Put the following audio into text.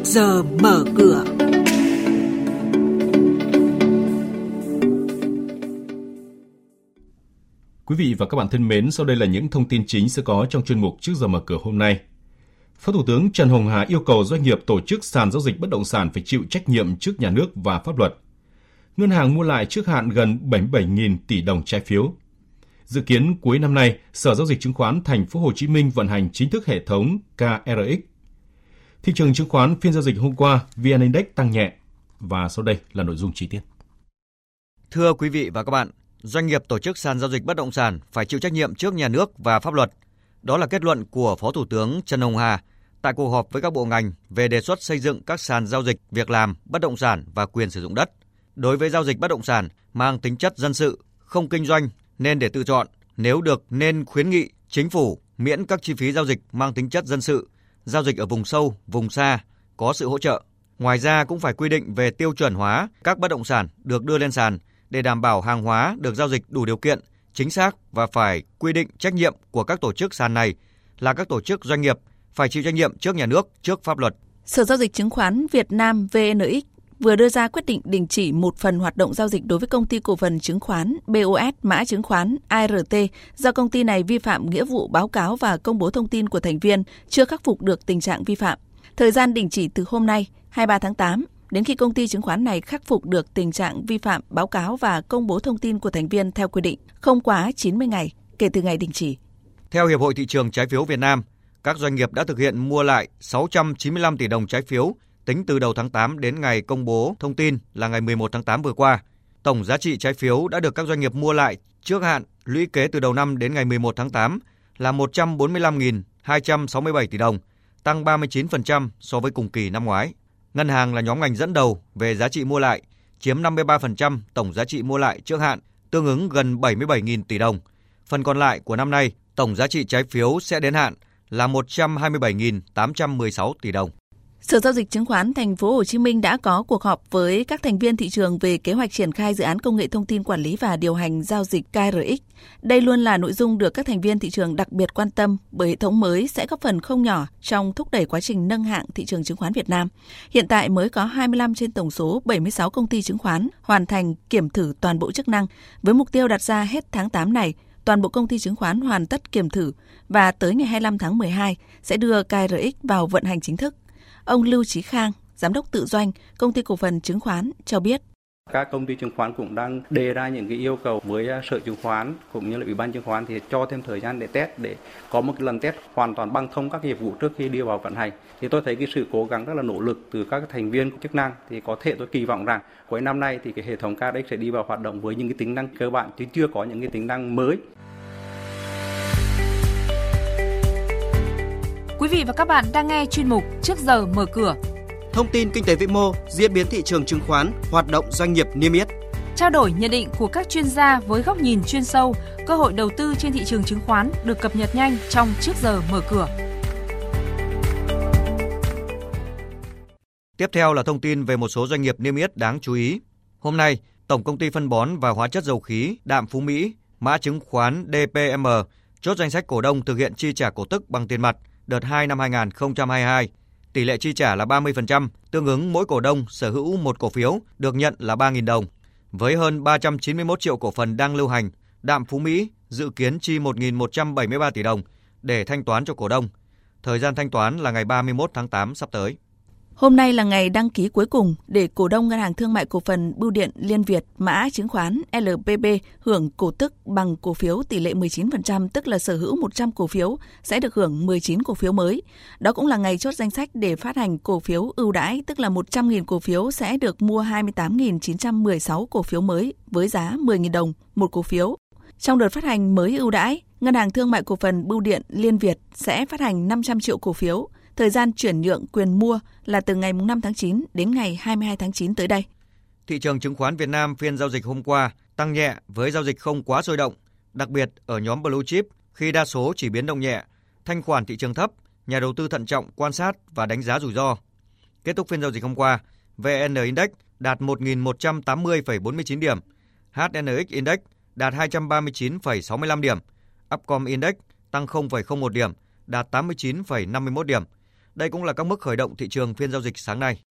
trước giờ mở cửa. Quý vị và các bạn thân mến, sau đây là những thông tin chính sẽ có trong chuyên mục trước giờ mở cửa hôm nay. Phó Thủ tướng Trần Hồng Hà yêu cầu doanh nghiệp tổ chức sàn giao dịch bất động sản phải chịu trách nhiệm trước nhà nước và pháp luật. Ngân hàng mua lại trước hạn gần 77.000 tỷ đồng trái phiếu. Dự kiến cuối năm nay, Sở Giao dịch Chứng khoán Thành phố Hồ Chí Minh vận hành chính thức hệ thống KRX. Thị trường chứng khoán phiên giao dịch hôm qua, VN Index tăng nhẹ. Và sau đây là nội dung chi tiết. Thưa quý vị và các bạn, doanh nghiệp tổ chức sàn giao dịch bất động sản phải chịu trách nhiệm trước nhà nước và pháp luật. Đó là kết luận của Phó Thủ tướng Trần Hồng Hà tại cuộc họp với các bộ ngành về đề xuất xây dựng các sàn giao dịch việc làm, bất động sản và quyền sử dụng đất. Đối với giao dịch bất động sản mang tính chất dân sự, không kinh doanh nên để tự chọn, nếu được nên khuyến nghị chính phủ miễn các chi phí giao dịch mang tính chất dân sự, giao dịch ở vùng sâu, vùng xa có sự hỗ trợ. Ngoài ra cũng phải quy định về tiêu chuẩn hóa các bất động sản được đưa lên sàn để đảm bảo hàng hóa được giao dịch đủ điều kiện, chính xác và phải quy định trách nhiệm của các tổ chức sàn này là các tổ chức doanh nghiệp phải chịu trách nhiệm trước nhà nước, trước pháp luật. Sở giao dịch chứng khoán Việt Nam VNX vừa đưa ra quyết định đình chỉ một phần hoạt động giao dịch đối với công ty cổ phần chứng khoán BOS mã chứng khoán ART do công ty này vi phạm nghĩa vụ báo cáo và công bố thông tin của thành viên chưa khắc phục được tình trạng vi phạm. Thời gian đình chỉ từ hôm nay, 23 tháng 8, đến khi công ty chứng khoán này khắc phục được tình trạng vi phạm báo cáo và công bố thông tin của thành viên theo quy định, không quá 90 ngày kể từ ngày đình chỉ. Theo Hiệp hội Thị trường Trái phiếu Việt Nam, các doanh nghiệp đã thực hiện mua lại 695 tỷ đồng trái phiếu tính từ đầu tháng 8 đến ngày công bố thông tin là ngày 11 tháng 8 vừa qua. Tổng giá trị trái phiếu đã được các doanh nghiệp mua lại trước hạn lũy kế từ đầu năm đến ngày 11 tháng 8 là 145.267 tỷ đồng, tăng 39% so với cùng kỳ năm ngoái. Ngân hàng là nhóm ngành dẫn đầu về giá trị mua lại, chiếm 53% tổng giá trị mua lại trước hạn, tương ứng gần 77.000 tỷ đồng. Phần còn lại của năm nay, tổng giá trị trái phiếu sẽ đến hạn là 127.816 tỷ đồng. Sở giao dịch chứng khoán Thành phố Hồ Chí Minh đã có cuộc họp với các thành viên thị trường về kế hoạch triển khai dự án công nghệ thông tin quản lý và điều hành giao dịch KRX. Đây luôn là nội dung được các thành viên thị trường đặc biệt quan tâm bởi hệ thống mới sẽ góp phần không nhỏ trong thúc đẩy quá trình nâng hạng thị trường chứng khoán Việt Nam. Hiện tại mới có 25 trên tổng số 76 công ty chứng khoán hoàn thành kiểm thử toàn bộ chức năng, với mục tiêu đặt ra hết tháng 8 này, toàn bộ công ty chứng khoán hoàn tất kiểm thử và tới ngày 25 tháng 12 sẽ đưa KRX vào vận hành chính thức. Ông Lưu Chí Khang, giám đốc tự doanh, công ty cổ phần chứng khoán cho biết. Các công ty chứng khoán cũng đang đề ra những cái yêu cầu với à, sở chứng khoán cũng như là ủy ban chứng khoán thì cho thêm thời gian để test để có một cái lần test hoàn toàn băng thông các nghiệp vụ trước khi đi vào vận hành. Thì tôi thấy cái sự cố gắng rất là nỗ lực từ các thành viên chức năng thì có thể tôi kỳ vọng rằng cuối năm nay thì cái hệ thống KDX sẽ đi vào hoạt động với những cái tính năng cơ bản chứ chưa có những cái tính năng mới. Vị và các bạn đang nghe chuyên mục Trước giờ mở cửa. Thông tin kinh tế vĩ mô, diễn biến thị trường chứng khoán, hoạt động doanh nghiệp niêm yết. Trao đổi nhận định của các chuyên gia với góc nhìn chuyên sâu, cơ hội đầu tư trên thị trường chứng khoán được cập nhật nhanh trong Trước giờ mở cửa. Tiếp theo là thông tin về một số doanh nghiệp niêm yết đáng chú ý. Hôm nay, Tổng công ty phân bón và hóa chất dầu khí Đạm Phú Mỹ, mã chứng khoán DPM chốt danh sách cổ đông thực hiện chi trả cổ tức bằng tiền mặt đợt 2 năm 2022. Tỷ lệ chi trả là 30%, tương ứng mỗi cổ đông sở hữu một cổ phiếu được nhận là 3.000 đồng. Với hơn 391 triệu cổ phần đang lưu hành, Đạm Phú Mỹ dự kiến chi 1.173 tỷ đồng để thanh toán cho cổ đông. Thời gian thanh toán là ngày 31 tháng 8 sắp tới. Hôm nay là ngày đăng ký cuối cùng để cổ đông Ngân hàng Thương mại Cổ phần Bưu điện Liên Việt mã chứng khoán LBB hưởng cổ tức bằng cổ phiếu tỷ lệ 19%, tức là sở hữu 100 cổ phiếu sẽ được hưởng 19 cổ phiếu mới. Đó cũng là ngày chốt danh sách để phát hành cổ phiếu ưu đãi, tức là 100.000 cổ phiếu sẽ được mua 28.916 cổ phiếu mới với giá 10.000 đồng một cổ phiếu. Trong đợt phát hành mới ưu đãi, Ngân hàng Thương mại Cổ phần Bưu điện Liên Việt sẽ phát hành 500 triệu cổ phiếu Thời gian chuyển nhượng quyền mua là từ ngày 5 tháng 9 đến ngày 22 tháng 9 tới đây. Thị trường chứng khoán Việt Nam phiên giao dịch hôm qua tăng nhẹ với giao dịch không quá sôi động, đặc biệt ở nhóm blue chip khi đa số chỉ biến động nhẹ, thanh khoản thị trường thấp, nhà đầu tư thận trọng quan sát và đánh giá rủi ro. Kết thúc phiên giao dịch hôm qua, VN Index đạt 1.180,49 điểm, HNX Index đạt 239,65 điểm, Upcom Index tăng 0,01 điểm, đạt 89,51 điểm, đây cũng là các mức khởi động thị trường phiên giao dịch sáng nay.